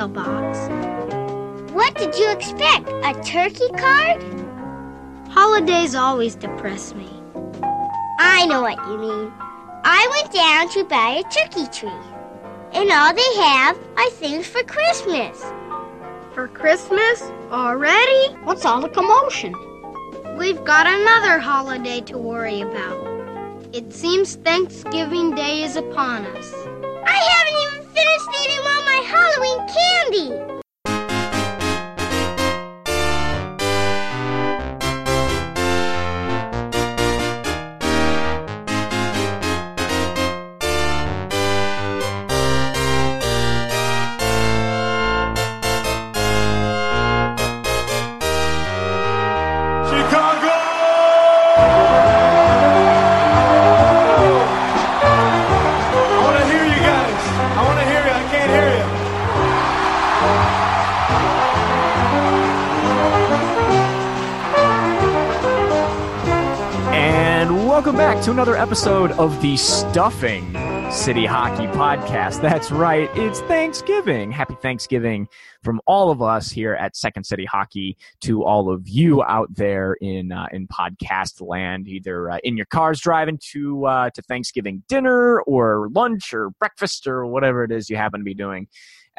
mailbox. What did you expect? A turkey card? Holidays always depress me. I know what you mean. I went down to buy a turkey tree. And all they have are things for Christmas. For Christmas? Already? What's all the commotion? We've got another holiday to worry about. It seems Thanksgiving Day is upon us. I haven't even finished eating all my Halloween candy. To another episode of the Stuffing City Hockey Podcast. That's right, it's Thanksgiving. Happy Thanksgiving from all of us here at Second City Hockey to all of you out there in uh, in podcast land, either uh, in your cars driving to uh, to Thanksgiving dinner or lunch or breakfast or whatever it is you happen to be doing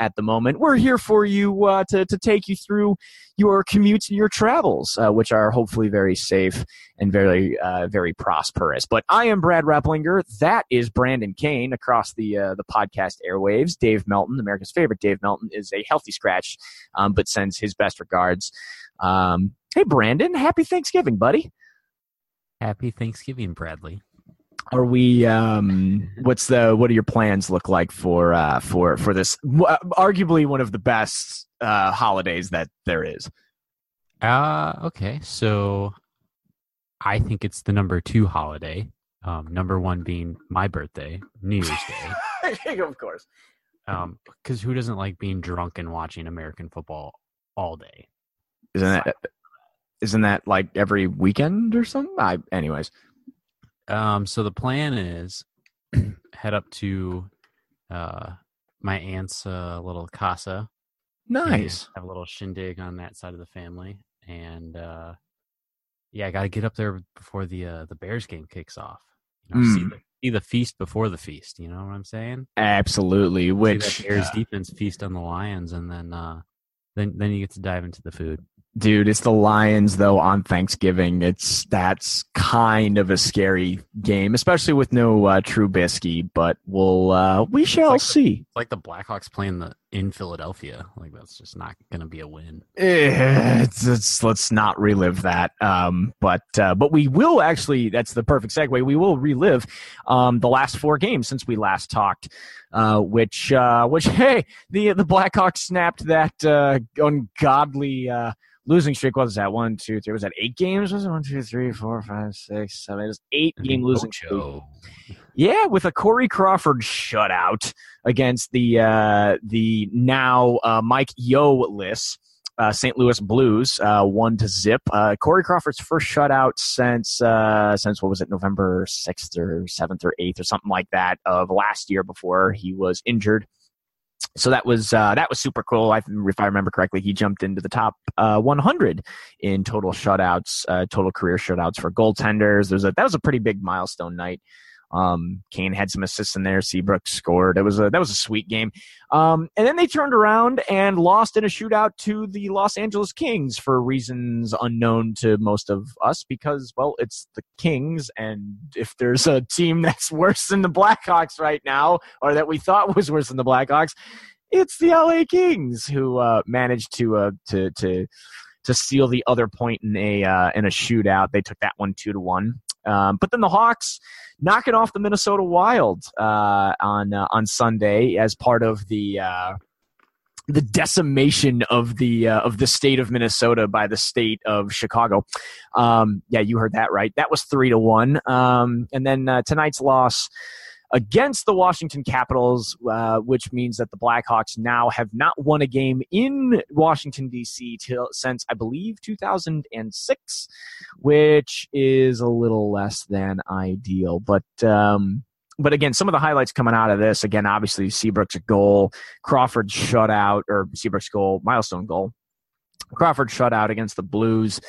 at the moment. We're here for you uh, to, to take you through your commutes and your travels, uh, which are hopefully very safe and very, uh, very prosperous. But I am Brad Repplinger. That is Brandon Kane across the, uh, the podcast airwaves. Dave Melton, America's favorite Dave Melton, is a healthy scratch, um, but sends his best regards. Um, hey, Brandon, happy Thanksgiving, buddy. Happy Thanksgiving, Bradley. Are we? Um, what's the? What do your plans look like for uh, for for this? w- Arguably one of the best uh, holidays that there is. Uh okay. So I think it's the number two holiday. Um, number one being my birthday, New Year's Day. of course. Um, because who doesn't like being drunk and watching American football all day? Isn't that? Isn't that like every weekend or something? I, anyways. Um, so the plan is head up to uh my aunt's uh, little casa. Nice. Have a little shindig on that side of the family, and uh, yeah, I got to get up there before the uh, the Bears game kicks off. You know, see, Mm. the, see the feast before the feast. You know what I'm saying? Absolutely. see Which that Bears defense feast on the Lions, and then uh, then then you get to dive into the food. Dude, it's the Lions though on Thanksgiving. It's that's kind of a scary game, especially with no uh, Trubisky. But we'll uh, we shall like the- see. It's like the Blackhawks playing the in Philadelphia. Like that's just not going to be a win. It's, it's, let's not relive that. Um, but uh, but we will actually. That's the perfect segue. We will relive um, the last four games since we last talked. Uh, which uh, which hey, the the Blackhawks snapped that uh, ungodly uh, losing streak. Was that? One, two, three. Was that eight games? Was it one, two, three, four, five, six, seven? It was eight game losing streak. Yeah, with a Corey Crawford shutout against the uh, the now uh, Mike Yeo-less uh, St. Louis Blues, uh, one to zip. Uh, Corey Crawford's first shutout since uh, since what was it, November sixth or seventh or eighth or something like that of last year before he was injured. So that was uh, that was super cool. I, if I remember correctly, he jumped into the top uh, 100 in total shutouts, uh, total career shutouts for goaltenders. There's a that was a pretty big milestone night. Um, Kane had some assists in there. Seabrook scored. It was a that was a sweet game. Um, and then they turned around and lost in a shootout to the Los Angeles Kings for reasons unknown to most of us because well, it's the Kings, and if there's a team that's worse than the Blackhawks right now, or that we thought was worse than the Blackhawks, it's the LA Kings who uh, managed to uh, to to to steal the other point in a uh, in a shootout. They took that one two to one. Um, but then the Hawks knocking off the Minnesota Wild uh, on uh, on Sunday as part of the uh, the decimation of the uh, of the state of Minnesota by the state of Chicago. Um, yeah, you heard that right. That was three to one. Um, and then uh, tonight's loss against the Washington Capitals, uh, which means that the Blackhawks now have not won a game in Washington D.C. till since I believe 2006, which is a little less than ideal. But um, but again, some of the highlights coming out of this, again, obviously Seabrook's goal, Crawford's shutout, or Seabrook's goal, milestone goal. Crawford shutout against the Blues.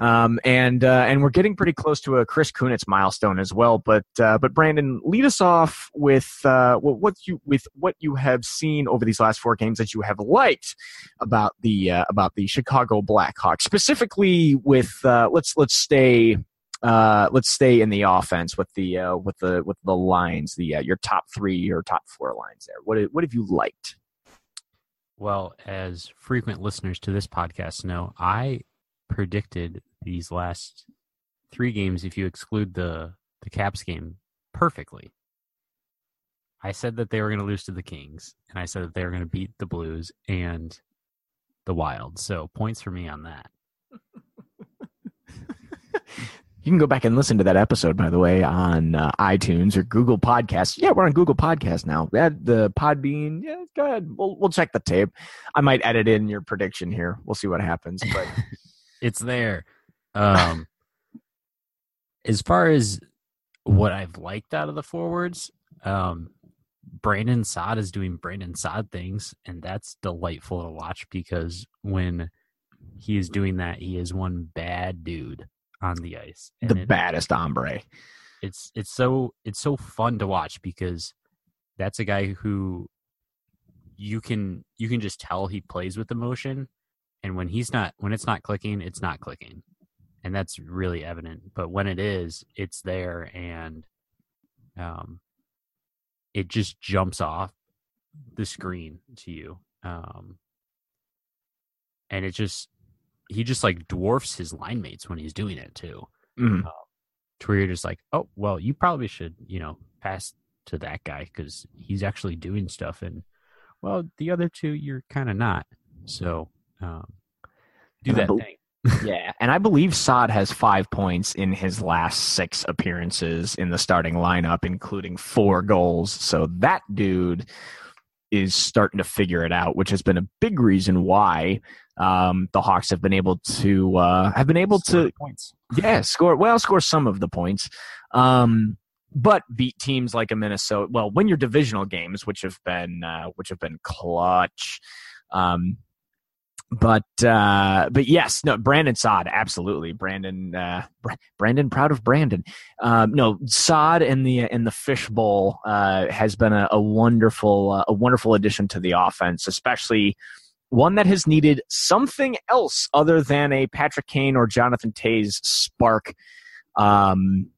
Um, and uh, and we're getting pretty close to a Chris Kunitz milestone as well. But uh, but Brandon, lead us off with uh, what you with what you have seen over these last four games that you have liked about the uh, about the Chicago Blackhawks, specifically with uh, let's let's stay uh, let's stay in the offense with the with the with the lines, the your top three or top four lines there. What what have you liked? Well, as frequent listeners to this podcast know, I predicted these last three games, if you exclude the the Caps game, perfectly. I said that they were going to lose to the Kings, and I said that they were going to beat the Blues and the Wild. So points for me on that. You can go back and listen to that episode, by the way, on uh, iTunes or Google Podcasts. Yeah, we're on Google Podcasts now. Yeah, the Podbean. Yeah, go ahead. We'll we'll check the tape. I might edit in your prediction here. We'll see what happens. But it's there. Um, as far as what I've liked out of the forwards, um, Brandon Saad is doing Brandon Saad things, and that's delightful to watch because when he is doing that, he is one bad dude on the ice. And the it, baddest hombre. It's it's so it's so fun to watch because that's a guy who you can you can just tell he plays with emotion and when he's not when it's not clicking it's not clicking and that's really evident but when it is it's there and um it just jumps off the screen to you um and it just he just like dwarfs his line mates when he's doing it too. Mm-hmm. Uh, to where you're just like, oh well, you probably should you know pass to that guy because he's actually doing stuff, and well, the other two you're kind of not. So um, do that be- thing. yeah, and I believe Saad has five points in his last six appearances in the starting lineup, including four goals. So that dude is starting to figure it out, which has been a big reason why um, the Hawks have been able to uh, have been able score to points. Yeah, score well, score some of the points, um, but beat teams like a Minnesota. Well, win your divisional games, which have been uh, which have been clutch. Um, but uh, but yes, no, Brandon Saad, absolutely, Brandon, uh, Brandon, proud of Brandon. Um, no, Saad in the in the fishbowl uh, has been a, a wonderful uh, a wonderful addition to the offense, especially one that has needed something else other than a Patrick Kane or Jonathan Toews spark. Um,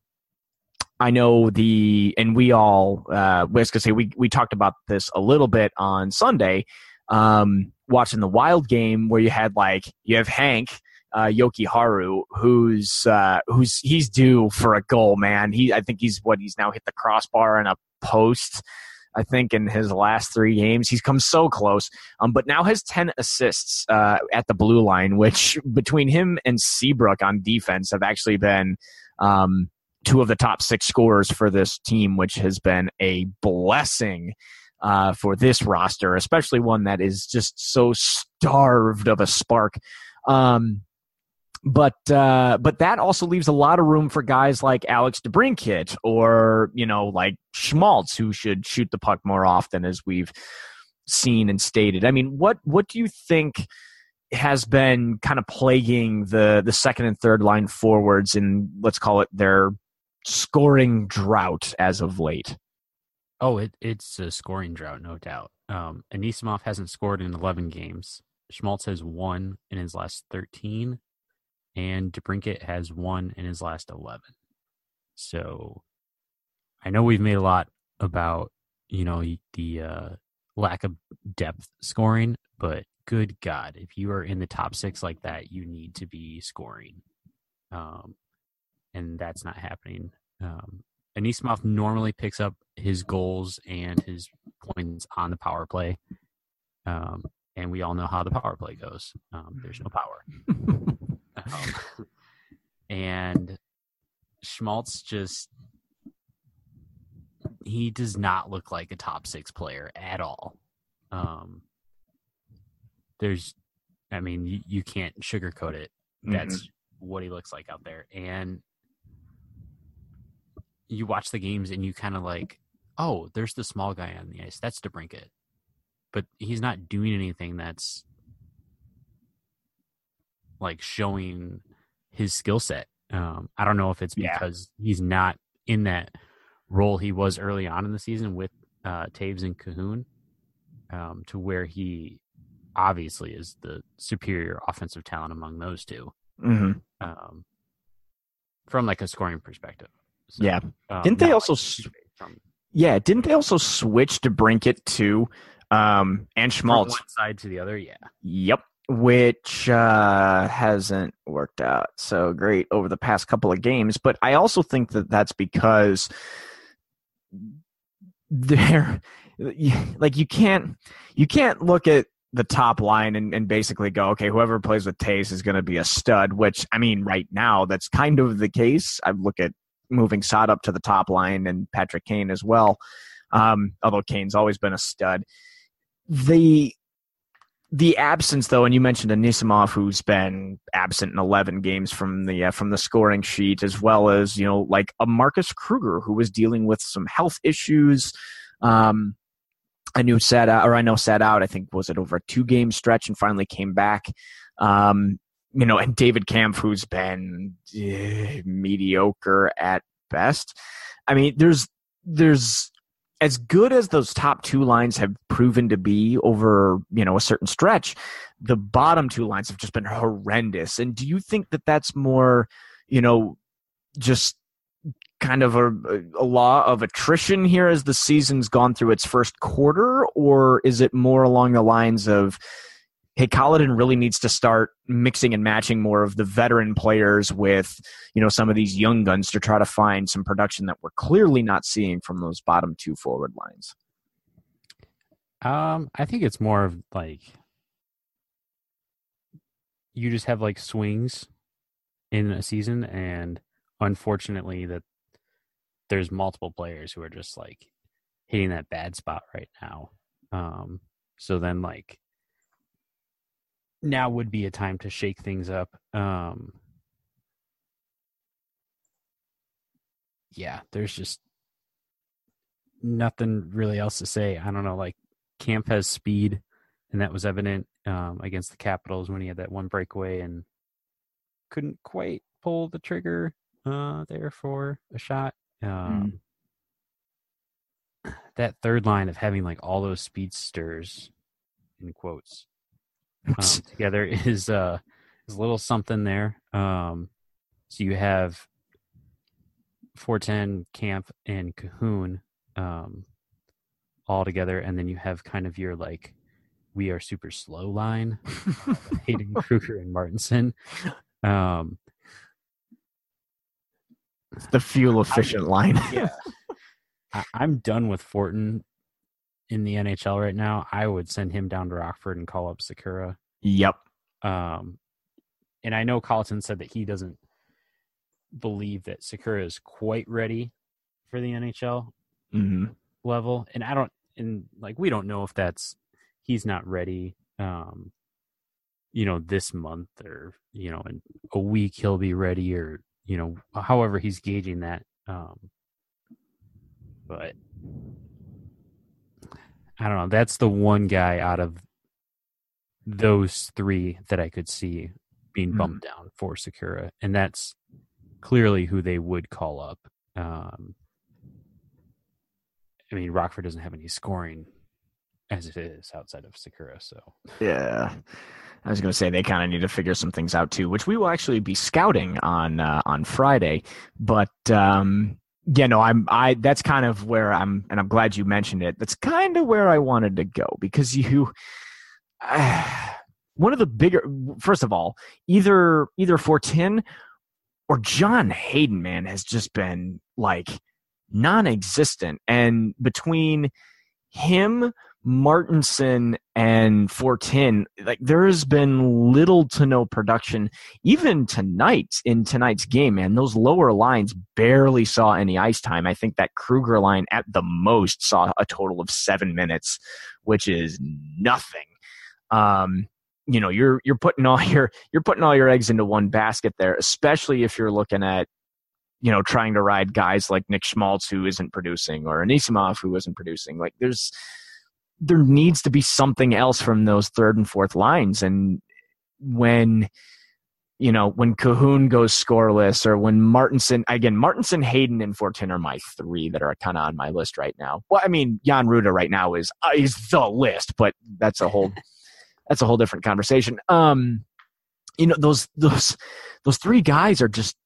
I know the, and we all, uh, was gonna say we we talked about this a little bit on Sunday, um, watching the Wild game where you had like you have Hank. Uh, Jokiharju, who's uh, who's he's due for a goal, man. He I think he's what he's now hit the crossbar and a post I think, in his last three games. He's come so close, um, but now has 10 assists uh, at the blue line, which between him and Seabrook on defense have actually been um, two of the top six scorers for this team, which has been a blessing. Uh, for this roster, especially one that is just so starved of a spark. Um, but uh, but that also leaves a lot of room for guys like Alex DeBrincat or you know like Schmaltz who should shoot the puck more often as we've seen and stated. I mean, what what do you think has been kind of plaguing the the second and third line forwards in let's call it their scoring drought as of late? Oh, it, it's a scoring drought, no doubt. Um, Anisimov hasn't scored in 11 games. Schmaltz has one in his last 13 and DeBrincat has one in his last 11. So I know we've made a lot about, you know, the uh, lack of depth scoring, but good God, if you are in the top six like that, you need to be scoring. Um, and that's not happening. Um, Anisimov normally picks up his goals and his points on the power play. Um, and we all know how the power play goes. Um, there's no power. Um, and Schmaltz just he does not look like a top six player at all. Um, there's, I mean, you, you can't sugarcoat it. That's mm-hmm. what he looks like out there, and you watch the games and you kind of like, oh, there's the small guy on the ice. That's DeBrincat, but he's not doing anything that's like showing his skill set. Um, I don't know if it's Yeah. because he's not in that role he was early on in the season with uh, Toews and Kahun, um, to where he obviously is the superior offensive talent among those two, hmm um, from like a scoring perspective. So, Yeah. um, Didn't they also like from Yeah, didn't they also switch to Brinket too? Um, and from Schmaltz. one side to the other? Yeah. Yep. Which uh, hasn't worked out so great over the past couple of games. But I also think that that's because they're like you can't you can't look at the top line and, and basically go, okay, whoever plays with Toews is going to be a stud. Which I mean, right now that's kind of the case. I look at moving Saad up to the top line and Patrick Kane as well. Um, although Kane's always been a stud. The the absence though and you mentioned Anisimov who's been absent in 11 games from the uh, from the scoring sheet as well as you know like a Marcus Kruger who was dealing with some health issues um I knew sat out or I know set out I think was it over a two game stretch and finally came back um you know and David Kampf who's been eh, mediocre at best. I mean there's there's as good as those top two lines have proven to be over you know a certain stretch the bottom two lines have just been horrendous. And do you think that that's more you know just kind of a, a law of attrition here as the season's gone through its first quarter? Or is it more along the lines of hey Colliton really needs to start mixing and matching more of the veteran players with you know some of these young guns to try to find some production that we're clearly not seeing from those bottom two forward lines Um, I think it's more of like you just have like swings in a season, and unfortunately, that there's multiple players who are just like hitting that bad spot right now. Um, so then like now would be a time to shake things up. Um, yeah, there's just nothing really else to say. I don't know, like Kampf has speed, and that was evident um, against the Capitals when he had that one breakaway and couldn't quite pull the trigger uh, there for a shot. Um, That third line of having like all those speedsters in quotes um, together is uh is a little something there. Um, so you have Fortin Kampf and Kahun um, all together, and then you have kind of your like we are super slow line, Hayden Kruger and Martinsen. Um, the fuel efficient line yeah, I, I'm done with Fortin in the NHL right now. I would send him down to Rockford and call up Sikura. yep Um, and I know Colliton said that he doesn't believe that Sikura is quite ready for the NHL hmm level, and I don't, and like we don't know if that's he's not ready. Um, you know, this month or you know, in a week he'll be ready, or you know, however he's gauging that. Um, but I don't know. That's the one guy out of those three that I could see being Mhm. bumped down for Sikura, and that's clearly who they would call up. Um, I mean, Rockford doesn't have any scoring as it is outside of Sikura, so Yeah. I was going to say they kind of need to figure some things out too, which we will actually be scouting on uh, on Friday. But um, yeah, no, I'm I. That's kind of where I'm, and I'm glad you mentioned it. That's kind of where I wanted to go because you. one of the bigger, first of all, either either Fortin or John Hayden, man, has just been like non-existent, and between him Martinsen and Fortin, like there has been little to no production. Even tonight in tonight's game, man, those lower lines barely saw any ice time. I think that Kruger line at the most saw a total of seven minutes, which is nothing. Um, you know, you're you're putting all your you're putting all your eggs into one basket there, especially if you're looking at you know, trying to ride guys like Nick Schmaltz who isn't producing or Anisimov who isn't producing. Like there's there needs to be something else from those third and fourth lines. And when you know, when Kahun goes scoreless or when Martinsen, again, Martinsen, Hayden, and Fortin are my three that are kind of on my list right now. Well, I mean, Jan Rutta right now is, uh, is the list, but that's a whole, that's a whole different conversation. Um, you know, those, those, those three guys are just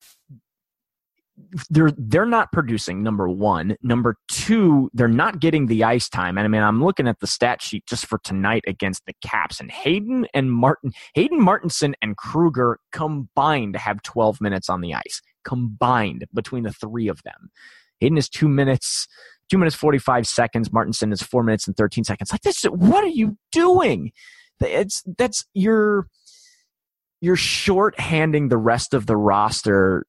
they're they're not producing number one. Number two they're not getting the ice time. And i mean i'm looking at the stat sheet just for tonight against the caps. And hayden and martin hayden martinsen and kruger combined have 12 minutes on the ice combined between the three of them. Hayden is two minutes two minutes 45 seconds. Martinsen is four minutes and 13 seconds. Like this what are you doing? It's that's you're you're short handing the rest of the roster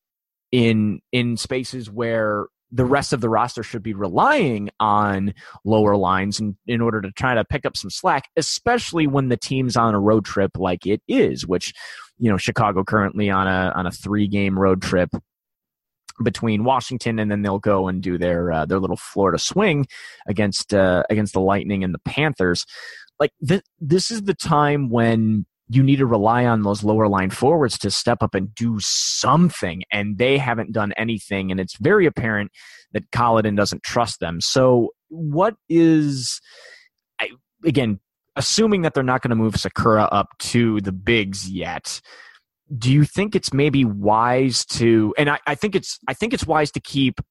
in in spaces where the rest of the roster should be relying on lower lines in, in order to try to pick up some slack, especially when the team's on a road trip like it is, which, you know, Chicago currently on a on a three game road trip between Washington and then they'll go and do their uh, their little Florida swing against uh, against the Lightning and the Panthers. Like th- this is the time when you need to rely on those lower line forwards to step up and do something, and they haven't done anything. And it's very apparent that Colliton doesn't trust them. So, what is, I, again, assuming that they're not going to move Sikura up to the bigs yet? Do you think it's maybe wise to? And I, I think it's I think it's wise to keep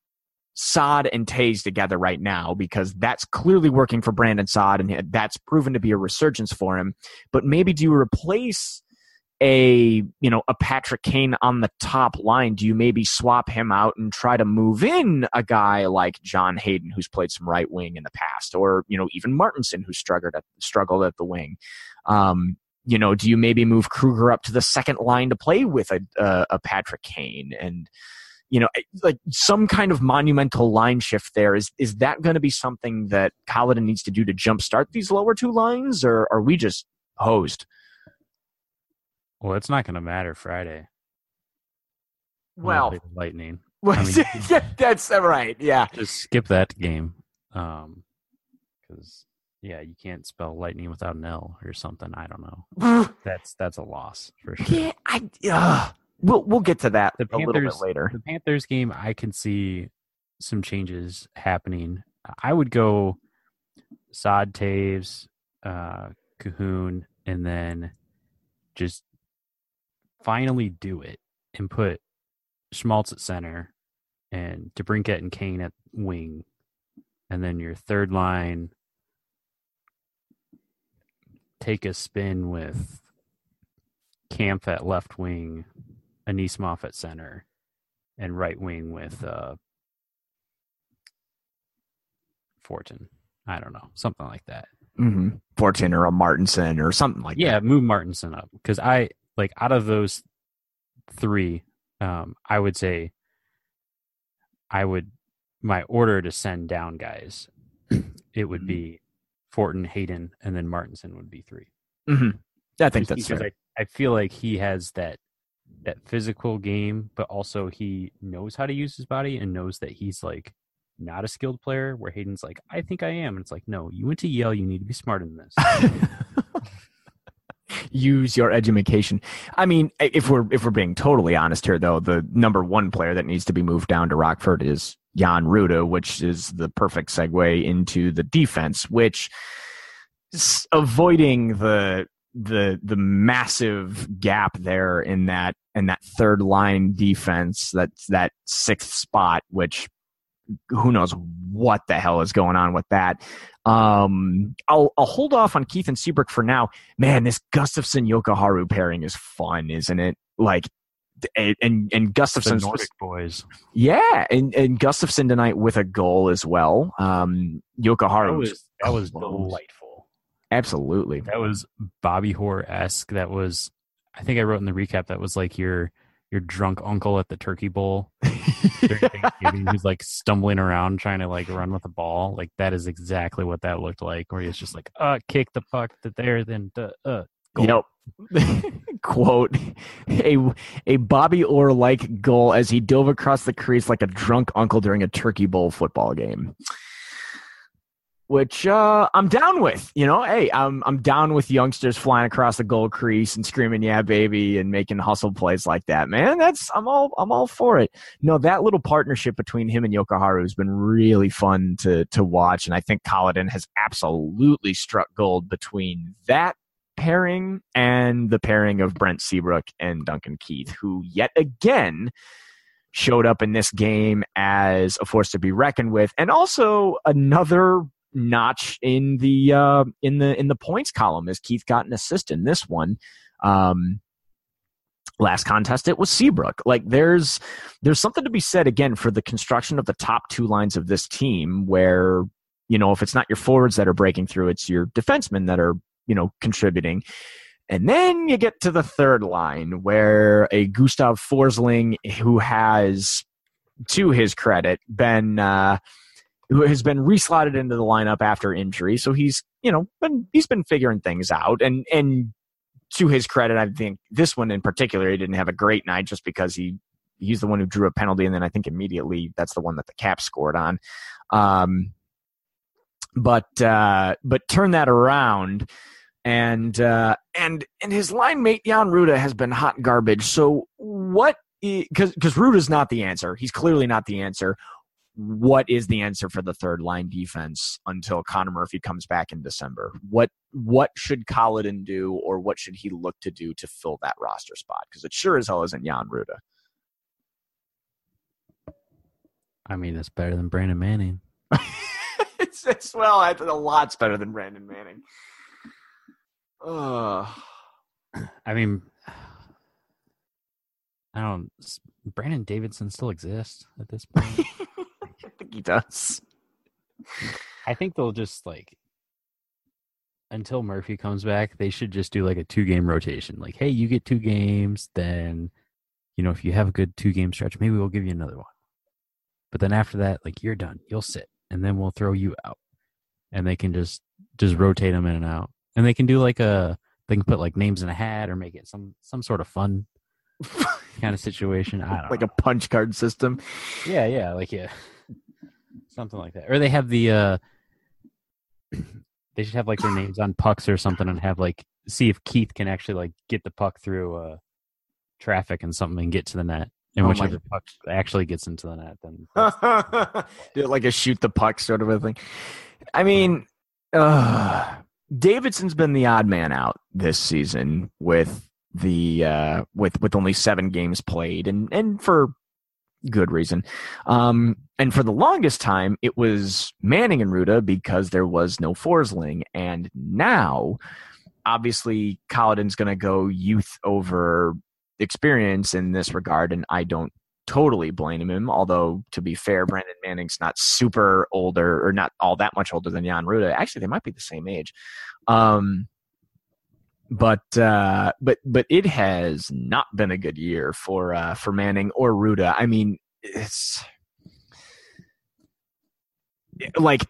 Saad and Toews together right now because that's clearly working for Brandon Saad and that's proven to be a resurgence for him. But maybe do you replace a you know a Patrick Kane on the top line? Do you maybe swap him out and try to move in a guy like John Hayden who's played some right wing in the past, or you know even Martinsen who struggled at struggled at the wing? Um, you know, do you maybe move Kruger up to the second line to play with a, a, a Patrick Kane and you know, like some kind of monumental line shift there. Is is that going to be something that Colliton needs to do to jumpstart these lower two lines, or are we just hosed? Well, it's not going to matter Friday. Well, Lightning. I mean, yeah, that's right. Yeah, just skip that game, um, because yeah, you can't spell lightning without an L or something. I don't know. that's that's a loss for sure. Yeah, I. Uh, we'll we'll get to that the a little bit later. The Panthers game, I can see some changes happening. I would go Saad Toews, uh, Kahun, and then just finally do it and put Schmaltz at center and DeBrincat and Kane at wing, and then your third line take a spin with Kampf at left wing, Anisimov Moffat center, and right wing with uh, Fortin. I don't know, something like that. Mm-hmm. Fortin or a Martinsen or something like yeah, that. Yeah, move Martinsen up because I like out of those three, um, I would say I would my order to send down guys. it would be Fortin, Hayden, and then Martinsen would be 3 mm-hmm. I think Just that's fair. I, I feel like he has that that physical game, but also he knows how to use his body and knows that he's like not a skilled player. Where Hayden's like, I think I am, and it's like, no, you went to Yale, you need to be smarter than this. use your education. I mean, if we're if we're being totally honest here, though, the number one player that needs to be moved down to Rockford is Jan Rutta, which is the perfect segue into the defense, which avoiding the the the massive gap there in that in that third line defense that's that sixth spot which who knows what the hell is going on with that um i'll i'll hold off on keith and seabrook for now man this gustafsson jokiharju pairing is fun isn't it like and and Gustafsson Nordic boys. Yeah, and and Gustafsson tonight with a goal as well. Um Jokiharju that was, that was delightful. Absolutely. That was Bobby Orr esque. That was I think I wrote in the recap that was like your your drunk uncle at the turkey bowl who's like stumbling around trying to like run with a ball. Like that is exactly what that looked like. Where he's just like, uh, kick the puck to there, then uh, uh goal. Yep. quote a a Bobby Orr like goal as he dove across the crease like a drunk uncle during a Turkey Bowl football game. Which uh, I'm down with, you know. Hey, I'm I'm down with youngsters flying across the goal crease and screaming "Yeah, baby" and making hustle plays like that. Man, that's I'm all I'm all for it. No, that little partnership between him and Jokiharju has been really fun to to watch, and I think Colliton has absolutely struck gold between that pairing and the pairing of Brent Seabrook and Duncan Keith, who yet again showed up in this game as a force to be reckoned with, and also another notch in the uh, in the in the points column as Keith got an assist in this one. Um, last contest it was Seabrook. Like there's there's something to be said again for the construction of the top two lines of this team where you know if it's not your forwards that are breaking through, it's your defensemen that are you know, contributing. And then you get to the third line where a Gustav Forsling who has, to his credit, been uh, who has been reslotted into the lineup after injury. So he's you know been he's been figuring things out and and to his credit, I think this one in particular he didn't have a great night just because he he's the one who drew a penalty and then I think immediately that's the one that the cap scored on. Um, but uh, but turn that around and uh, and and his line mate Jan Rutta has been hot garbage. So what? Because Rutta's not the answer. He's clearly not the answer. What is the answer for the third line defense until Connor Murphy comes back in December? What what should Colliton do, or what should he look to do to fill that roster spot? Because it sure as hell isn't Jan Rutta. I mean, it's better than Brandon Manning. it's, it's well, I think a lot's better than Brandon Manning. Uh, I mean, I don't. Brandon Davidson still exists at this point. Think he does. I think they'll just like until Murphy comes back, they should just do like a two game rotation. Like, hey, you get two games, then you know if you have a good two game stretch, maybe we'll give you another one. But then after that, like you're done, you'll sit, and then we'll throw you out, and they can just just rotate them in and out and they can do like a they can put like names in a hat or make it some some sort of fun kind of situation. I don't like know. a punch card system. Yeah, yeah, like yeah, something like that. Or they have the uh they should have like their names on pucks or something and have like see if Keith can actually like get the puck through uh traffic and something and get to the net. And Oh whichever puck actually gets into the net, then do it like a shoot the puck sort of a thing. I mean, uh, Davidson's been the odd man out this season with the uh, with with only seven games played, and and for good reason. Um, and for the longest time, it was Manning and Rutta because there was no Forsling, and now, obviously, Colliton's going to go youth over experience in this regard, and I don't totally blame him. Although to be fair, Brandon Manning's not super older or not all that much older than Jan Rutta. Actually, they might be the same age. Um, but uh, but but it has not been a good year for uh, for Manning or Rutta. I mean, it's like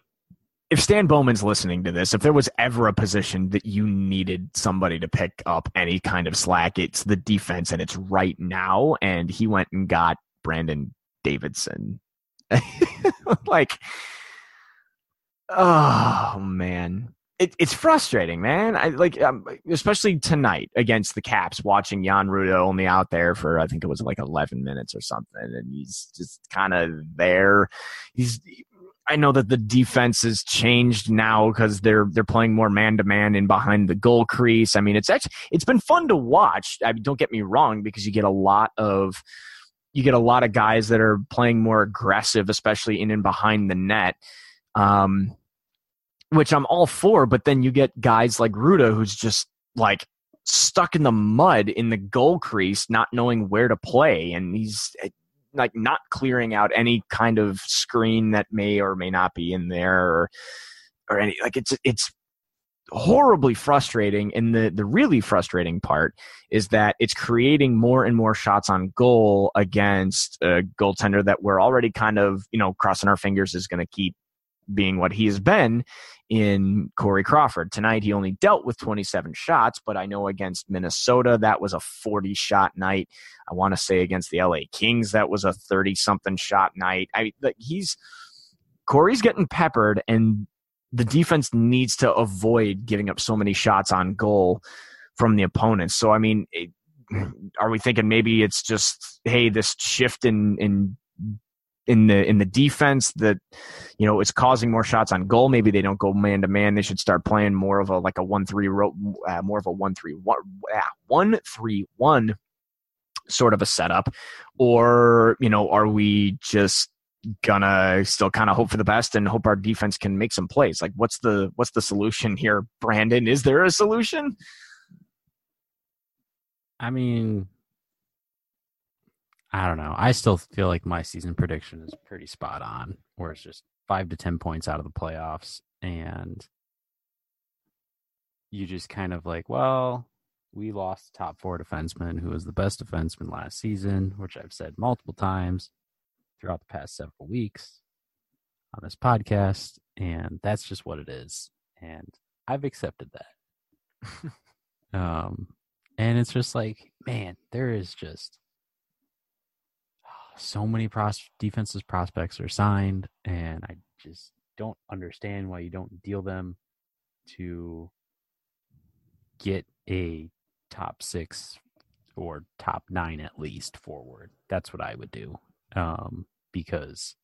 if Stan Bowman's listening to this, if there was ever a position that you needed somebody to pick up any kind of slack, it's the defense, and it's right now. And he went and got Brandon Davidson. like, oh man, it, it's frustrating, man. I like, um, especially tonight against the Caps, watching Jan Rutta only out there for I think it was like eleven minutes or something, and he's just kind of there. He's I know that the defense has changed now because they're they're playing more man to man in behind the goal crease. I mean, it's actually it's been fun to watch. I mean, don't get me wrong, because you get a lot of you get a lot of guys that are playing more aggressive, especially in and behind the net. Um, which I'm all for, but then you get guys like Rutta who's just like stuck in the mud in the goal crease, not knowing where to play, and he's eh, like not clearing out any kind of screen that may or may not be in there or or any like it's it's horribly frustrating and the the really frustrating part is that it's creating more and more shots on goal against a goaltender that we're already kind of you know crossing our fingers is going to keep being what he has been in Corey Crawford. Tonight, he only dealt with 27 shots, but I know against Minnesota, that was a 40 shot night. I want to say against the LA Kings, that was a 30 something shot night. I he's Corey's getting peppered, and the defense needs to avoid giving up so many shots on goal from the opponents. So, I mean, it, are we thinking maybe it's just hey, this shift in in in the in the defense that you know is causing more shots on goal. Maybe they don't go man to man. They should start playing more of a like a one three uh, more of a one three one one three one sort of a setup, or you know, are we just gonna still kind of hope for the best and hope our defense can make some plays? Like, what's the what's the solution here, Brandon? Is there a solution? I mean, I don't know. I still feel like my season prediction is pretty spot on, where it's just five to 10 points out of the playoffs. And you just kind of like, well, we lost top four defenseman who was the best defenseman last season, which I've said multiple times throughout the past several weeks on this podcast. And that's just what it is. And I've accepted that. um, and it's just like, man, there is just so many pros- defenses prospects are signed, and I just don't understand why you don't deal them to get a top six or top nine at least forward. That's what I would do. Um, because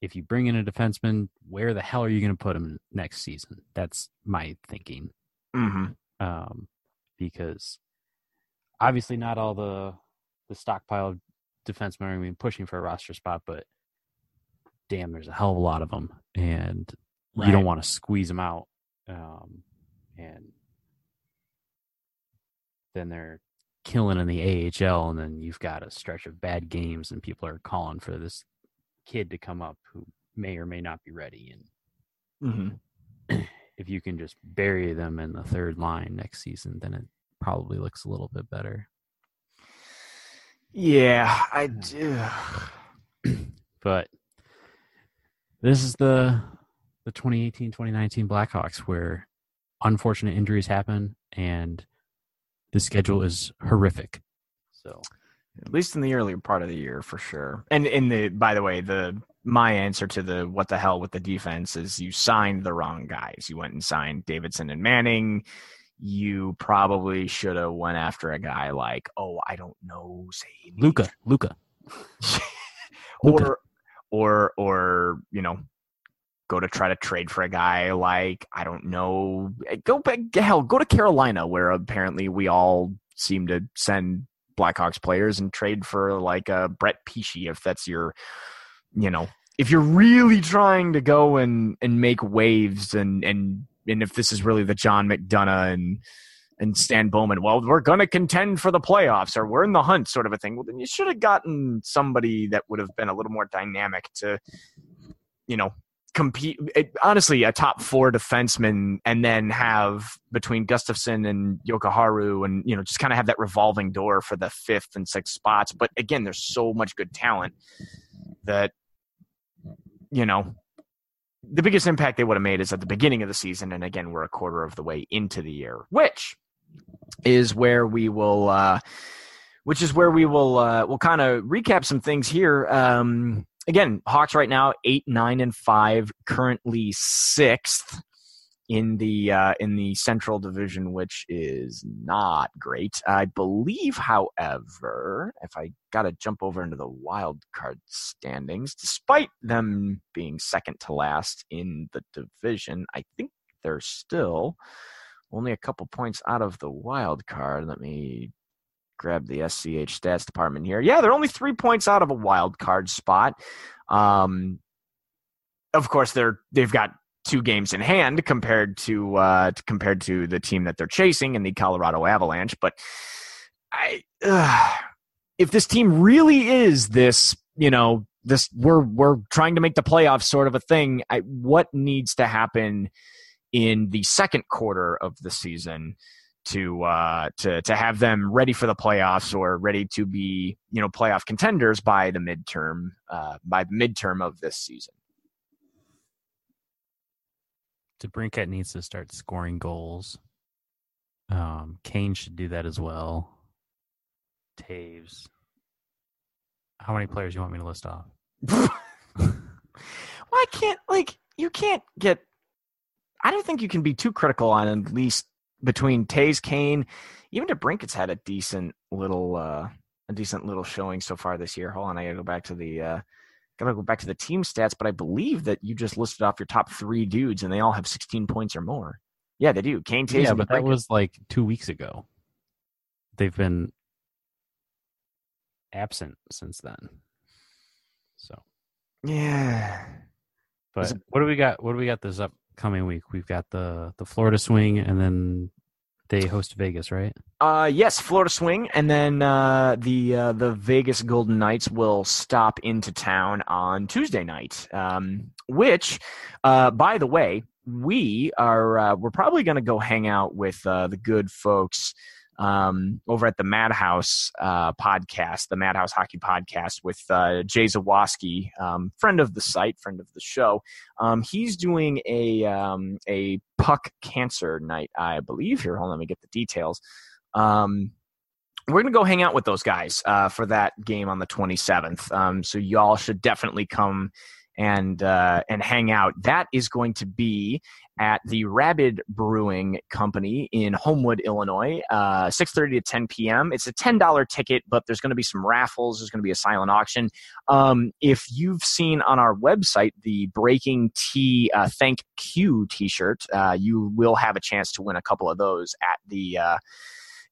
if you bring in a defenseman, where the hell are you going to put him next season? That's my thinking. Mm-hmm. Um, because obviously not all the the stockpile defensemen are going to be pushing for a roster spot, but damn, there's a hell of a lot of them, and right. you don't want to squeeze them out. Um, and then they're killing in the AHL, and then you've got a stretch of bad games, and people are calling for this kid to come up who may or may not be ready. And mm-hmm. if you can just bury them in the third line next season, then it probably looks a little bit better. Yeah, I do. but this is the the 2018-2019 Blackhawks where unfortunate injuries happen and the schedule is horrific. So at least in the earlier part of the year for sure. And in the by the way, the my answer to the what the hell with the defense is you signed the wrong guys. You went and signed Davidson and Manning you probably should have went after a guy like, oh, I don't know, say Luca, Luca, or or or you know, go to try to trade for a guy like I don't know, eh, go back hell, go to Carolina where apparently we all seem to send Blackhawks players and trade for like a Brett Pesce if that's your, you know, if you're really trying to go and and make waves and and and if this is really the John McDonough and and Stan Bowman, well, we're going to contend for the playoffs or we're in the hunt, sort of a thing. Well, then you should have gotten somebody that would have been a little more dynamic to, you know, compete. It, honestly, a top four defenseman, and then have between Gustafsson and Jokiharju and you know, just kind of have that revolving door for the fifth and sixth spots. But again, there's so much good talent that you know the biggest impact they would have made is at the beginning of the season, and again, we're a quarter of the way into the year, which is where we will, uh, which is where we will, uh, we'll kind of recap some things here. Um, again, Hawks right now eight, nine, and five, currently sixth in the uh, in the Central Division, which is not great. I believe, however, if I got to jump over into the wild card standings, despite them being second to last in the division, I think they're still only a couple points out of the wild card. Let me grab the SCH stats department here. Yeah, they're only three points out of a wild card spot. Um, of course, they're they've got two games in hand compared to uh, compared to the team that they're chasing in the Colorado Avalanche. But I, uh, if this team really is this, you know, this we're we're trying to make the playoffs sort of a thing. I, what needs to happen in the second quarter of the season? to uh, to to have them ready for the playoffs or ready to be you know playoff contenders by the midterm uh, by midterm of this season. DeBrincat needs to start scoring goals. Um, Kane should do that as well. Toews. How many players do you want me to list off? Why can't like you can't get? I don't think you can be too critical on at least between Toews, Kane, even DeBrincat's had a decent little uh, a decent little showing so far this year. Hold on, I gotta go back to the uh, gotta go back to the team stats, but I believe that you just listed off your top three dudes, and they all have 16 points or more. Yeah, they do. Kane, Toews, yeah, but that was like two weeks ago. They've been absent since then. So, yeah. but what do we got? What do we got this upcoming week? We've got the the Florida Swing, and then they host Vegas, right? Uh, yes, Florida Swing, and then uh, the uh, the Vegas Golden Knights will stop into town on Tuesday night. Um, which, uh, by the way, we are uh, we're probably going to go hang out with uh, the good folks um, over at the Madhouse uh, podcast, the Madhouse Hockey Podcast, with uh, Jay Zawoski, um, friend of the site, friend of the show. Um, he's doing a um, a puck cancer night, I believe. Here, hold on, let me get the details. Um, we're gonna go hang out with those guys uh, for that game on the 27th. Um, so y'all should definitely come and uh, and hang out. That is going to be at the Rabid Brewing Company in Homewood, Illinois, uh, 6:30 to 10 p.m. It's a $10 ticket, but there's going to be some raffles. There's going to be a silent auction. Um, if you've seen on our website the Breaking T uh, Thank Q T-shirt, uh, you will have a chance to win a couple of those at the.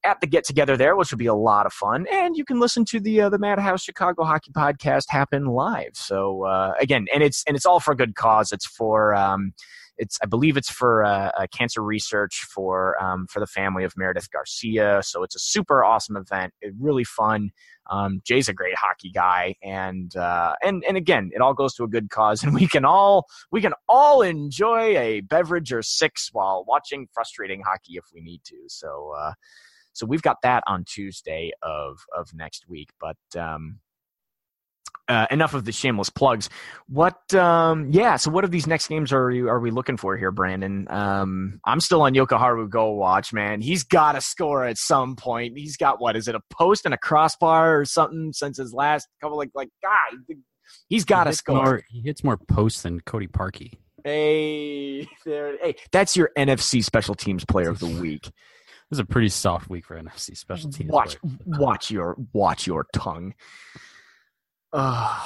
At the get together there, which will be a lot of fun, and you can listen to the uh, the Madhouse Chicago Hockey Podcast happen live. So uh, again, and it's and it's all for a good cause. It's for um, it's I believe it's for uh, uh, cancer research for um, for the family of Meredith Garcia. So it's a super awesome event. Really fun. Um, Jay's a great hockey guy, and uh, and and again, it all goes to a good cause, and we can all we can all enjoy a beverage or six while watching frustrating hockey if we need to. So. Uh, so we've got that on Tuesday of of next week. But um, uh, enough of the shameless plugs. What? Um, yeah. So what of these next games are you are we looking for here, Brandon? Um, I'm still on Jokiharju Go Watch, man. He's got to score at some point. He's got what? Is it a post and a crossbar or something since his last couple? Like like God, he's got to He score. More, he hits more posts than Cody Parkey. Hey, there. Hey, that's your NFC Special Teams Player of the Week. It was a pretty soft week for NFC special teams. watch players. watch your watch your tongue. Uh,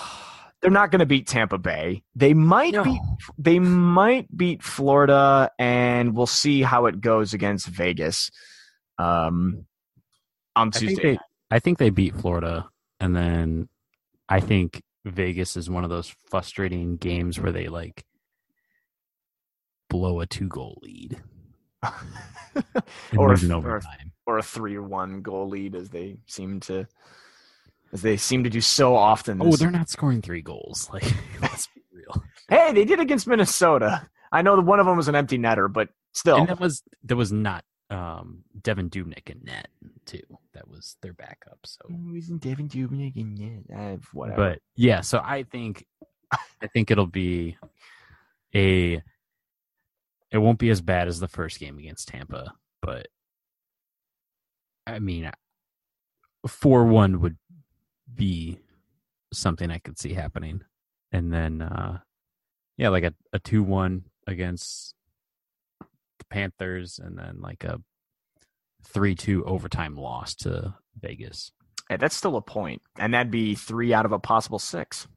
they're not going to beat Tampa Bay. They might No. beat they might beat Florida, and we'll see how it goes against Vegas um, on I think Tuesday. they, I think they beat Florida, and then I think Vegas is one of those frustrating games where they like blow a two goal lead or, a, or, or a three-one goal lead, as they seem to as they seem to do so often. Oh, they're not scoring three goals. Like, let's be real. hey, they did against Minnesota. I know that one of them was an empty netter, but still. And that was that was not um, Devan Dubnyk in net too. That was their backup. So, Isn't Devan Dubnyk in? Uh, whatever. but yeah, so I think I think it'll be a. It won't be as bad as the first game against Tampa, but I mean, four one would be something I could see happening, and then uh yeah, like a a two one against the Panthers, and then like a three two overtime loss to Vegas. Hey, that's still a point, and that'd be three out of a possible six.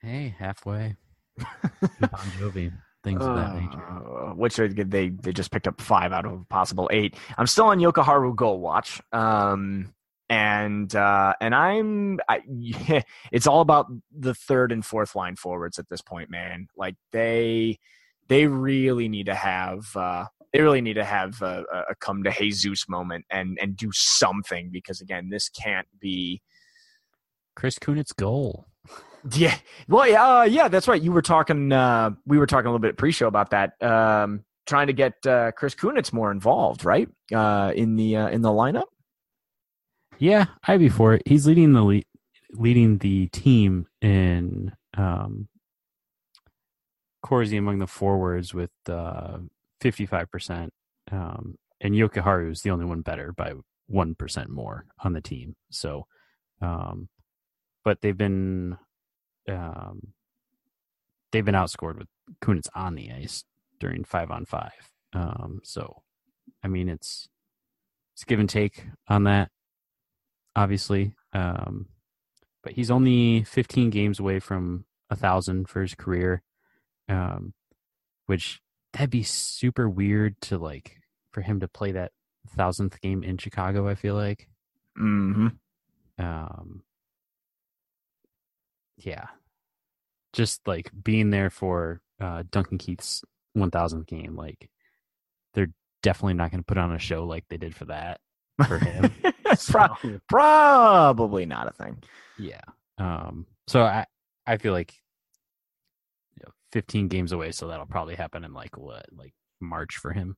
Hey, halfway. bon Jovi, things of that nature. Uh, which are, they they just picked up five out of a possible eight. I'm still on Jokiharju Goal Watch, um, and uh, and I'm I, it's all about the third and fourth line forwards at this point, man. Like they they really need to have. Uh, they really need to have a, a- a come to Jesus moment and and do something because again, this can't be Chris Kunitz goal. Yeah. Well, yeah, uh, yeah, that's right. You were talking. Uh, we were talking a little bit pre-show about that. Um, trying to get uh, Chris Kunitz more involved, right? Uh, in the uh, in the lineup. Yeah, I'd be for it. He's leading the le- leading the team in um Corsi among the forwards with uh, 55%, um, and Jokiharju is the only one better by 1% more on the team. So, um, but they've been um, they've been outscored with Kunitz on the ice during five on five. Um, so, I mean, it's it's give and take on that, obviously. Um, but he's only 15 games away from a thousand for his career, um, which that'd be super weird to like for him to play that thousandth game in Chicago. I feel like, hmm um, yeah, just like being there for uh, Duncan Keith's 1000th game, like they're definitely not going to put on a show like they did for that for him. Pro- So- probably not a thing. Yeah. Um, so I I feel like you know, 15 games away, so that'll probably happen in like what, like March for him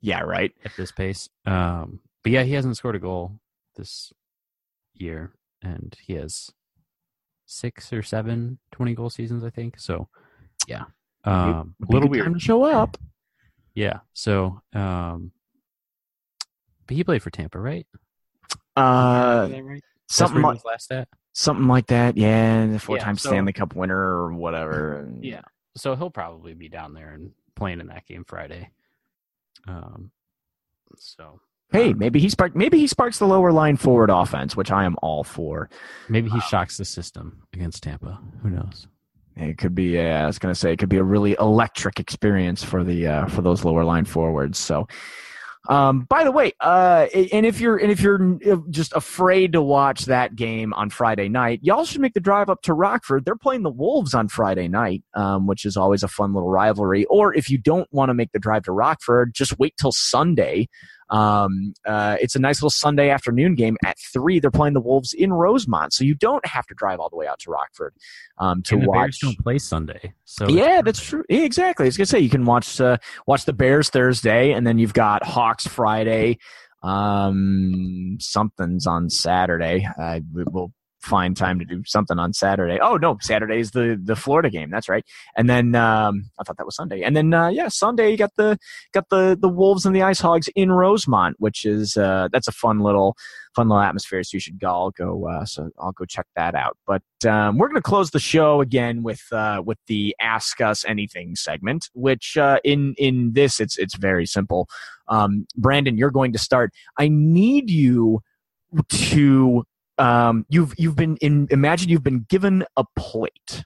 Yeah, right. at this pace. Um, but yeah, he hasn't scored a goal this year, and he has six or seven 20 goal seasons, I think. So yeah, um, a little weird. time to show up. Yeah. So, um, but he played for Tampa, right? Uh, right? Something like was last at. something like that. Yeah, the four-time so- Stanley Cup winner or whatever. and- Yeah. So he'll probably be down there and playing in that game Friday. Um. So Hey, maybe he spark. Maybe he sparks the lower line forward offense, which I am all for. maybe he shocks the system against Tampa. Who knows? It could be. Yeah, I was gonna say it could be a really electric experience for the uh, for those lower line forwards. So, um, by the way, uh, and if you're and if you're just afraid to watch that game on Friday night, y'all should make the drive up to Rockford. They're playing the Wolves on Friday night, um, which is always a fun little rivalry. Or if you don't want to make the drive to Rockford, just wait till Sunday. Um, uh, it's a nice little Sunday afternoon game at three. They're playing the Wolves in Rosemont, so you don't have to drive all the way out to Rockford um, to watch. Bears don't play Sunday, so Yeah, that's true. Yeah, exactly. I was gonna say you can watch uh, watch the Bears Thursday, and then you've got Hawks Friday. Um, something's on Saturday. I will find time to do something on Saturday. Oh no, Saturday is the the Florida game. That's right. And then um, I thought that was Sunday. And then uh, yeah, Sunday you got the got the the Wolves and the Ice Hogs in Rosemont, which is uh, that's a fun little fun little atmosphere. So you should go. I'll go. Uh, so I'll go check that out. But um, we're going to close the show again with uh, with the Ask Us Anything segment, which uh, in in this it's it's very simple. Um, Brandon, you're going to start. I need you to um, you've you've been in. Imagine you've been given a plate,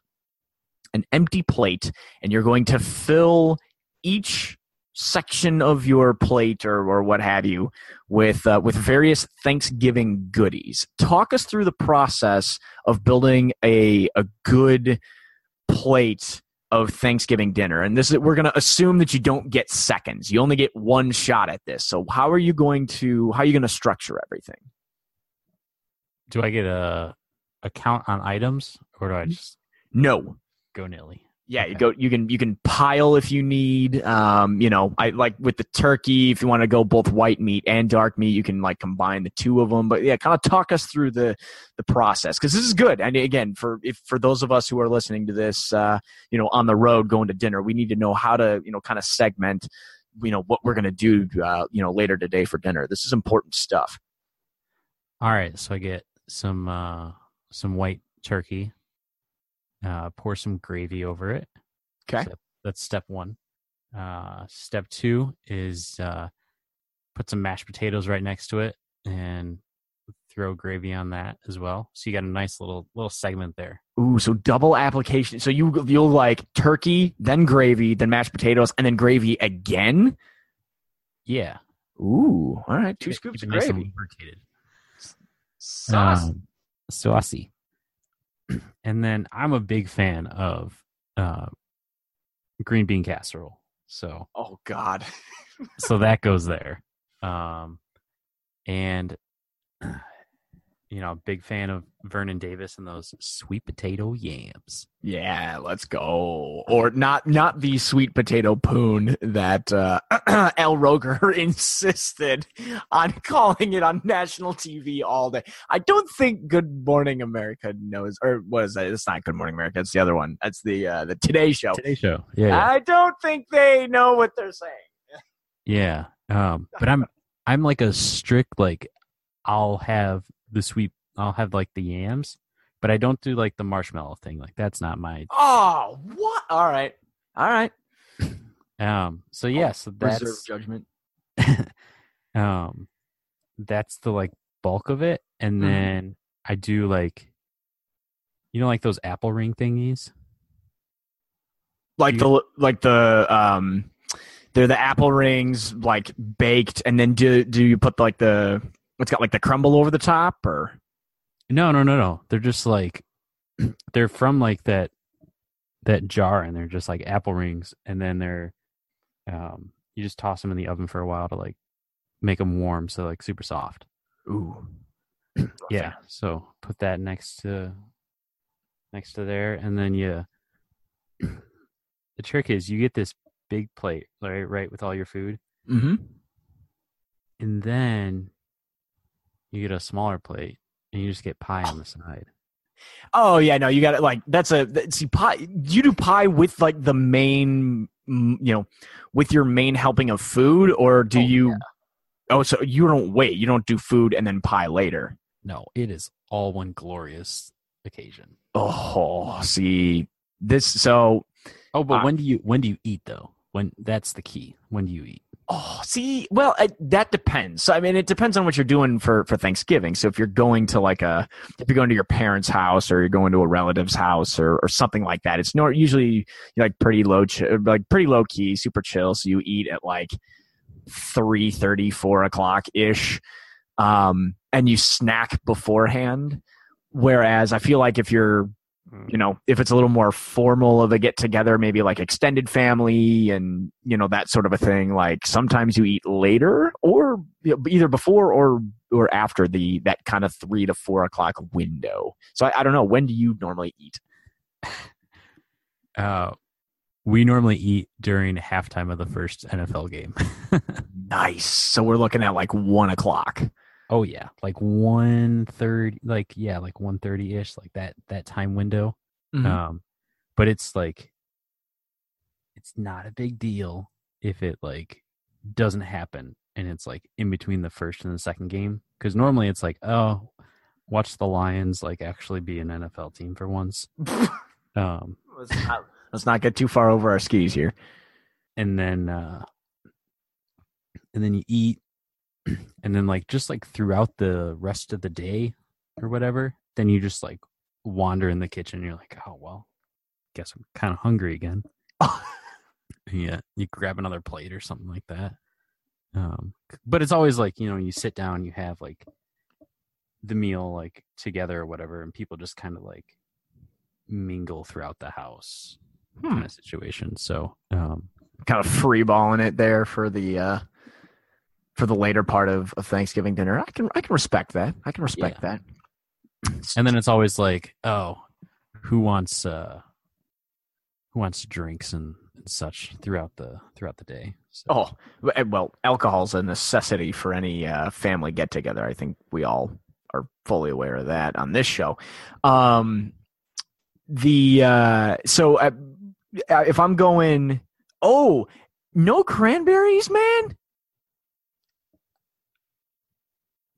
an empty plate, and you're going to fill each section of your plate or, or what have you with uh, with various Thanksgiving goodies. Talk us through the process of building a a good plate of Thanksgiving dinner. And this is we're going to assume that you don't get seconds. You only get one shot at this. So how are you going to how are you going to structure everything? Do I get a a count on items, or do I just No. go nilly? Yeah, you go. You can you can pile if you need. Um, you know, I like with the turkey. If you want to go both white meat and dark meat, you can like combine the two of them. But yeah, kind of talk us through the the process because this is good. And again, for if for those of us who are listening to this, uh, you know, on the road going to dinner, we need to know how to you know kind of segment, you know, what we're gonna do, uh, you know, later today for dinner. This is important stuff. All right, so I get some uh some white turkey. Uh, pour some gravy over it. Okay. So that's step one. Uh, step two is uh, put some mashed potatoes right next to it and throw gravy on that as well. So you got a nice little little segment there. Ooh, so double application. So you you'll like turkey, then gravy, then mashed potatoes, and then gravy again. Yeah, Ooh, all right, two Keep it- scoops keep of gravy. nice and gravy. lubricated. Sauce. Um, saucy. And then I'm a big fan of uh, green bean casserole. So oh God. so that goes there. Um, and you know, big fan of Vernon Davis and those sweet potato yams. Yeah, let's go. Or not not the sweet potato poon that uh, Al Roker insisted on calling it on national TV all day. I don't think Good Morning America knows or what is that? It's not Good Morning America, it's the other one. That's the uh, the Today show. Today show. Yeah. Yeah. I don't think they know what they're saying. yeah. Um, but I'm I'm like a strict like I'll have the sweet I'll have like the yams, but I don't do like the marshmallow thing. Like that's not my Oh, what? All right. All right. um so yeah, so that's Reserve judgment. um that's the like bulk of it and Mhm. then i do like you know like those apple ring thingies Like You- the like the um they're the apple rings like baked and then do do you put like the it's got like the crumble over the top or? No no no no. They're just like they're from like that that jar and they're just like apple rings and then they're um you just toss them in the oven for a while to like make them warm so like super soft. Ooh. Yeah so put that next to next to there and then you the trick is you get this big plate right right with all your food. Mm-hmm. and then you get a smaller plate and you just get pie on the side. Oh yeah no you got it like that's a see pie you do pie with like the main you know with your main helping of food or do Oh, you yeah. oh so you don't wait you don't do food and then pie later? No it is all one glorious occasion. Oh see this so oh but Uh, when do you when do you eat though? When that's the key. When do you eat Oh, see, well, that depends. I mean, it depends on what you're doing for for Thanksgiving. So, if you're going to like a, if you're going to your parents' house or you're going to a relative's house or or something like that, it's not usually like pretty low, like pretty low key, super chill. So you eat at like three thirty, four o'clock ish, um, and you snack beforehand. Whereas I feel like if you're you know if it's a little more formal of a get together maybe like extended family and you know that sort of a thing like sometimes you eat later or you know, either before or or after the that kind of three to four o'clock window. So I, I don't know when do you normally eat? Uh we normally eat during halftime of the first nfl game. Nice. So we're looking at like one o'clock Oh yeah, like one thirty, like yeah, like one thirty ish, like that that time window. Mhm. Um, but it's like, it's not a big deal if it like doesn't happen and it's like in between the first and the second game because normally it's like oh, watch the Lions like actually be an NFL team for once. Um, let's, not, let's not get too far over our skis here and then uh and then you eat and then like just like throughout the rest of the day or whatever then you just like wander in the kitchen and you're like oh well guess i'm kind of hungry again. Yeah you grab another plate or something like that. Um but it's always like you know you sit down you have like the meal like together or whatever and people just kind of like mingle throughout the house Hmm. kind of situation. So um kind of free balling it there for the uh for the later part of, of Thanksgiving dinner. I can I can respect that. I can respect that. and then it's always like oh who wants uh who wants drinks and, and such throughout the throughout the day so, Oh w- well, alcohol's a necessity for any uh, family get together. I think we all are fully aware of that on this show. Um, the uh, so uh, if I'm going, oh, no cranberries, man.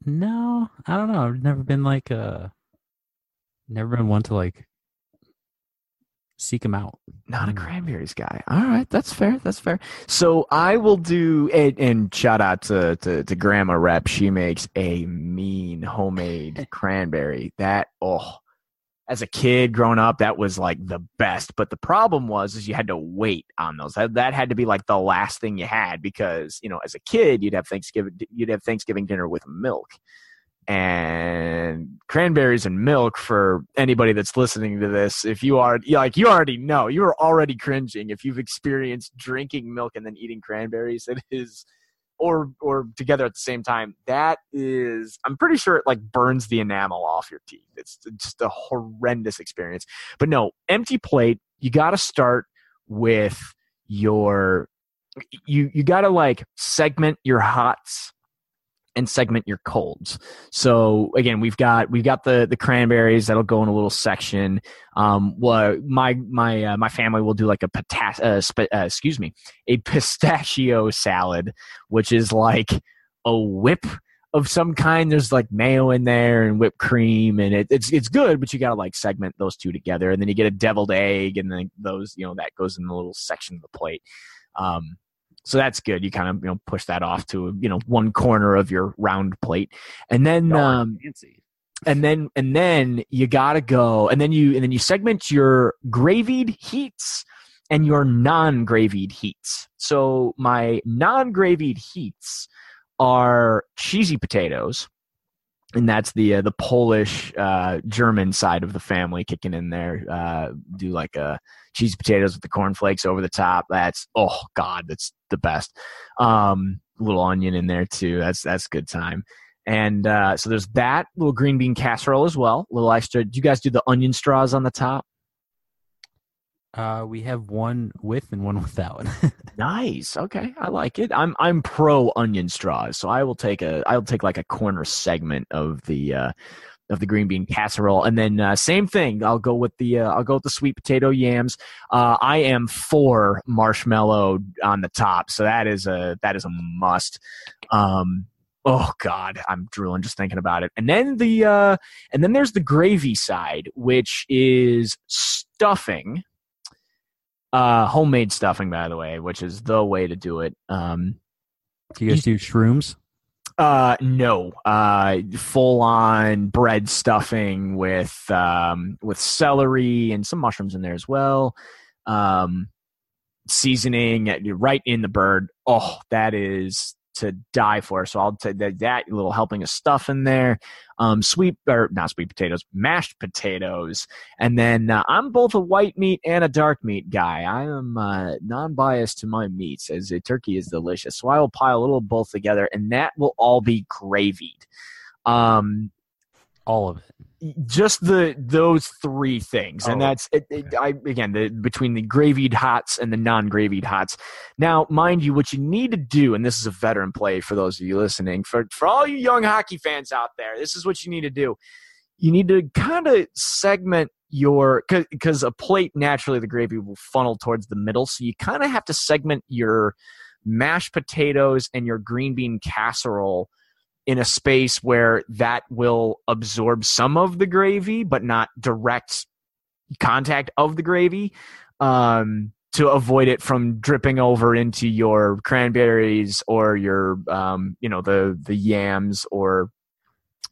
No i don't know i've never been like uh never been one to like seek them out Not a Mm. cranberries guy. All right, that's fair. That's fair. So I will do. And, and shout out to, to to Grandma Rep. She makes a mean homemade cranberry. That oh, as a kid growing up, that was like the best. But the problem was, is you had to wait on those. That, that had to be like the last thing you had because you know, as a kid, you'd have Thanksgiving. You'd have Thanksgiving dinner with milk. And cranberries and milk for anybody that's listening to this, if you are like you already know, you are already cringing if you've experienced drinking milk and then eating cranberries. It is or or together at the same time, that is I'm pretty sure it like burns the enamel off your teeth. It's just a horrendous experience. But no, empty plate, you got to start with your you you got to like segment your hots and segment your colds. So again, we've got we've got the the cranberries that'll go in a little section. Um, well, my my uh, my family will do like a potas- uh, sp- uh, excuse me, a pistachio salad, which is like a whip of some kind. There's like mayo in there and whipped cream, and it, it's it's good, but you gotta like segment those two together, and then you get a deviled egg, and then those you know that goes in the little section of the plate. Um, so that's good. You kind of you know push that off to you know one corner of your round plate, and then um, fancy. and then and then you gotta go, and then you and then you segment your gravied heats and your non-gravied heats. So my non-gravied heats are cheesy potatoes, and that's the uh, the Polish uh, German side of the family kicking in there. Uh, do like a cheesy potatoes with the cornflakes over the top. That's oh god, that's the best. Um, little onion in there too. That's that's good time. And uh, so there's that little green bean casserole as well. Little extra. Do you guys do the onion straws on the top? Uh, we have one with and one without. Nice. Okay, I like it. I'm I'm pro onion straws, so I will take a I'll take like a corner segment of the uh, of the green bean casserole, and then uh, same thing. I'll go with the uh, I'll go with the sweet potato yams. Uh, I am for marshmallow on the top, so that is a that is a must. Um, oh God, I'm drooling just thinking about it. And then the uh, and then there's the gravy side, which is stuffing uh, homemade stuffing, by the way, which is the way to do it. Um, do you guys do shrooms? uh, no, uh, full on bread stuffing with um, with celery and some mushrooms in there as well. Um, seasoning right in the bird. Oh, that is to die for. So I'll take that, that little helping of stuff in there. Um, sweet or not sweet potatoes, mashed potatoes, and then uh, I'm both a white meat and a dark meat guy. I am uh, non-biased to my meats, as a turkey is delicious. So I will pile a little of both together, and that will all be gravied. Um, All of it. Just the those three things. And Oh, that's it, it, i again the between the gravied hots and the non-gravied hots. Now mind you what you need to do and this is a veteran play for those of you listening for for all you young hockey fans out there this is what you need to do. You need to kind of segment your because a plate naturally the gravy will funnel towards the middle. So you kind of have to segment your mashed potatoes and your green bean casserole in a space where that will absorb some of the gravy but not direct contact of the gravy um, to avoid it from dripping over into your cranberries or your um, you know the the yams or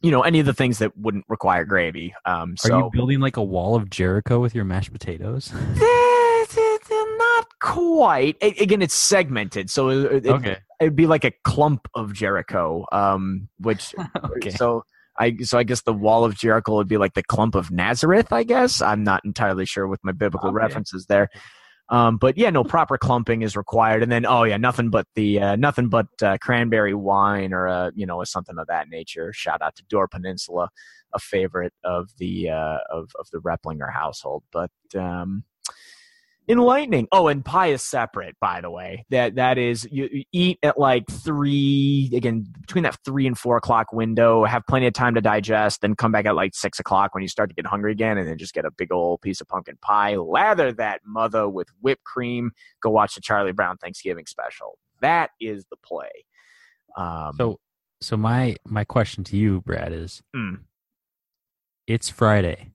you know any of the things that wouldn't require gravy um, Are you building like a wall of Jericho with your mashed potatoes? Eh, eh, eh, not quite again it's segmented so it, it, it'd be like a clump of Jericho, um, which okay. so I so I guess the wall of Jericho would be like the clump of Nazareth. I guess I'm not entirely sure with my biblical Okay. references there. Um, but yeah, no proper clumping is required, and then oh yeah, nothing but the uh, nothing but uh, cranberry wine or uh, you know something of that nature. Shout out to Door Peninsula, a favorite of the uh, of of the Replinger household. But um, enlightening. Oh, and pie is separate, by the way. That that is you, you eat at like three again between that three and four o'clock window. Have plenty of time to digest, then come back at like six o'clock when you start to get hungry again, and then just get a big old piece of pumpkin pie. Lather that mother with whipped cream. Go watch the Charlie Brown Thanksgiving special. That is the play. Um, So, so my my question to you, Brad, is: mm, It's Friday.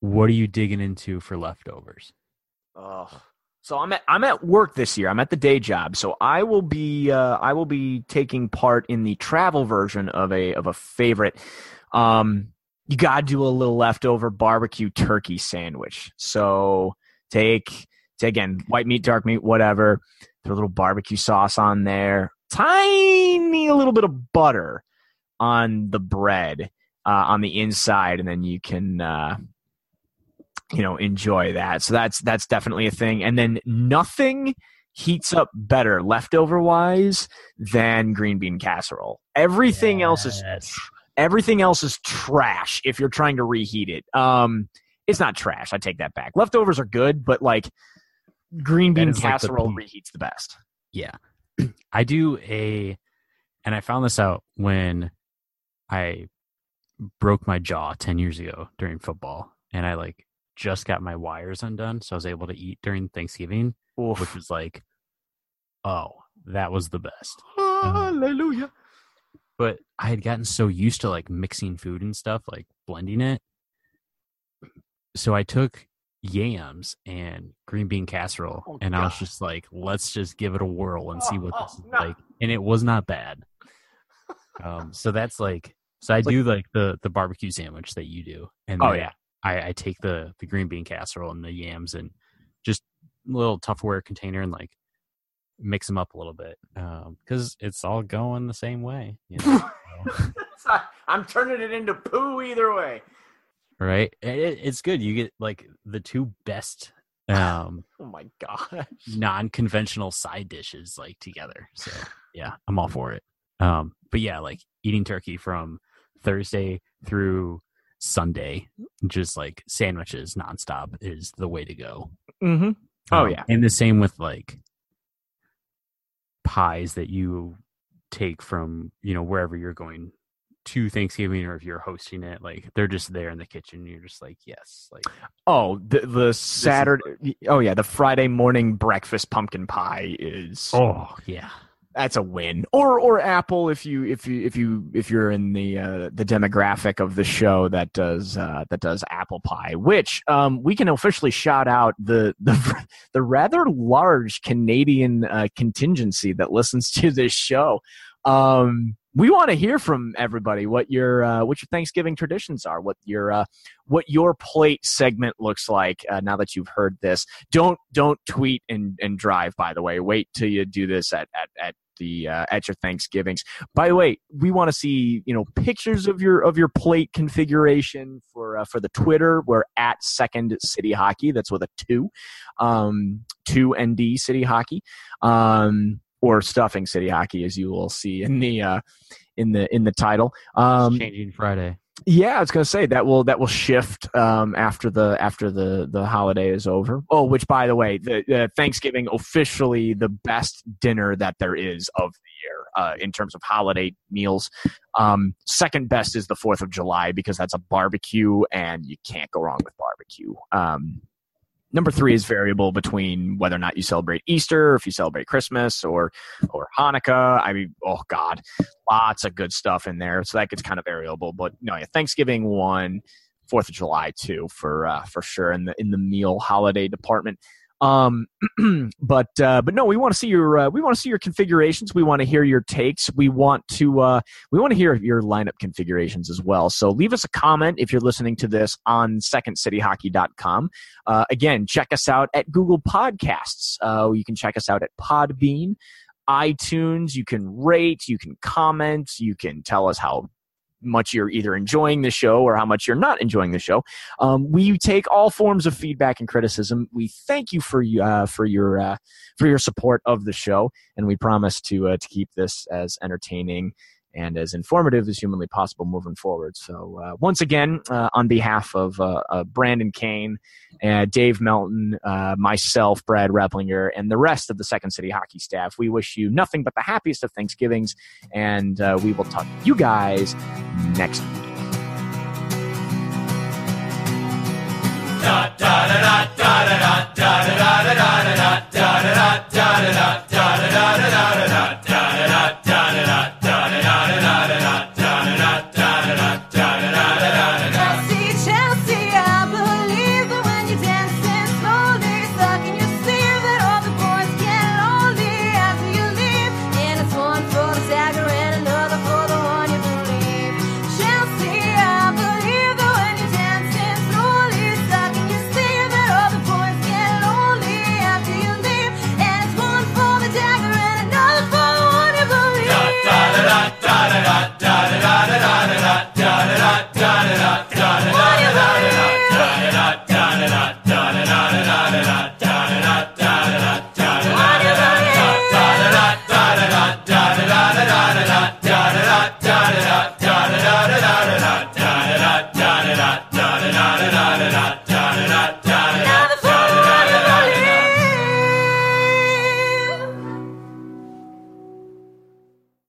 What are you digging into for leftovers? Ugh. So I'm at I'm at work this year. I'm at the day job. So I will be uh, I will be taking part in the travel version of a of a favorite. Um, you gotta do a little leftover barbecue turkey sandwich. So take, take again white meat, dark meat, whatever. Throw a little barbecue sauce on there. Tiny little bit of butter on the bread uh, on the inside, and then you can. Uh, you know enjoy that so that's that's definitely a thing and then nothing heats up better leftover wise than green bean casserole. Everything else is everything else is trash if you're trying to reheat it. Um, it's not trash. I take that back. Leftovers are good, but like green bean is like the casserole reheats the best. Yeah. I do a, and I found this out when I broke my jaw 10 years ago during football. And I like just got my wires undone. So I was able to eat during Thanksgiving, which was like, oh, that was the best. Hallelujah. But I had gotten so used to like mixing food and stuff, like blending it. So I took yams and green bean casserole Oh, and I was just like, let's just give it a whirl and see what oh, this is no. like. And it was not bad. Um, so that's like, so I It's do like the the barbecue sandwich that you do, and Oh, yeah. I, I take the the green bean casserole and the yams and just a little Tupperware container and like mix them up a little bit because it's all going the same way. You know? I'm turning it into poo either way. right? It, it- it's good. You get like the two best um Oh my god. non-conventional side dishes like together. So yeah, I'm all for it. Um, but yeah, like eating turkey from Thursday through Sunday, just like sandwiches nonstop is the way to go. Mm-hmm. Oh Um, yeah. and the same with like pies that you take from you know wherever you're going to Thanksgiving or if you're hosting it, like they're just there in the kitchen. You're just like, yes, like Oh, the the Saturday. Oh yeah, the Friday morning breakfast pumpkin pie is oh yeah, that's a win. Or or apple if you if you if you if you're in the uh, the demographic of the show that does uh, that does apple pie, which um, we can officially shout out the the the rather large Canadian uh, contingency that listens to this show. Um, we want to hear from everybody what your uh, what your Thanksgiving traditions are, what your uh, what your plate segment looks like uh, now that you've heard this. Don't don't tweet and, and drive. By the way, wait till you do this at at, at the uh, at your Thanksgivings. By the way, we want to see you know pictures of your of your plate configuration for uh, for the Twitter. We're at Second City Hockey. That's with a two, um, two ND City Hockey, um, or Stuffing City Hockey, as you will see in the uh, in the in the title. Um, changing Friday. Yeah, I was gonna say that will that will shift um, after the after the the holiday is over. Oh, which by the way, the, the Thanksgiving officially the best dinner that there is of the year uh, in terms of holiday meals. Um, second best is the Fourth of July because that's a barbecue and you can't go wrong with barbecue. Um, number three is variable between whether or not you celebrate Easter, if you celebrate Christmas, or or Hanukkah. I mean, oh God, lots of good stuff in there. So that gets kind of variable. But no, yeah, Thanksgiving one, Fourth of July two for uh, for sure in the in the meal holiday department. Um, but uh, but no, we want to see your uh, we want to see your configurations. We want to hear your takes. We want to uh, we want to hear your lineup configurations as well. So leave us a comment if you're listening to this on secondcityhockey.com. Uh, again, check us out at Google Podcasts. Uh, you can check us out at Podbean iTunes. You can rate, you can comment, you can tell us how much you're either enjoying the show or how much you're not enjoying the show. Um, we take all forms of feedback and criticism. We thank you for uh, for your uh, for your support of the show, and we promise to uh, to keep this as entertaining and as informative as humanly possible moving forward. So, uh, once again, uh, on behalf of uh, Brandon Kane, Dave Melton, myself, Brad Replinger, and the rest of the Second City hockey staff, we wish you nothing but the happiest of Thanksgivings, and we will talk to you guys next week. da da da da da da da da da da da da da da da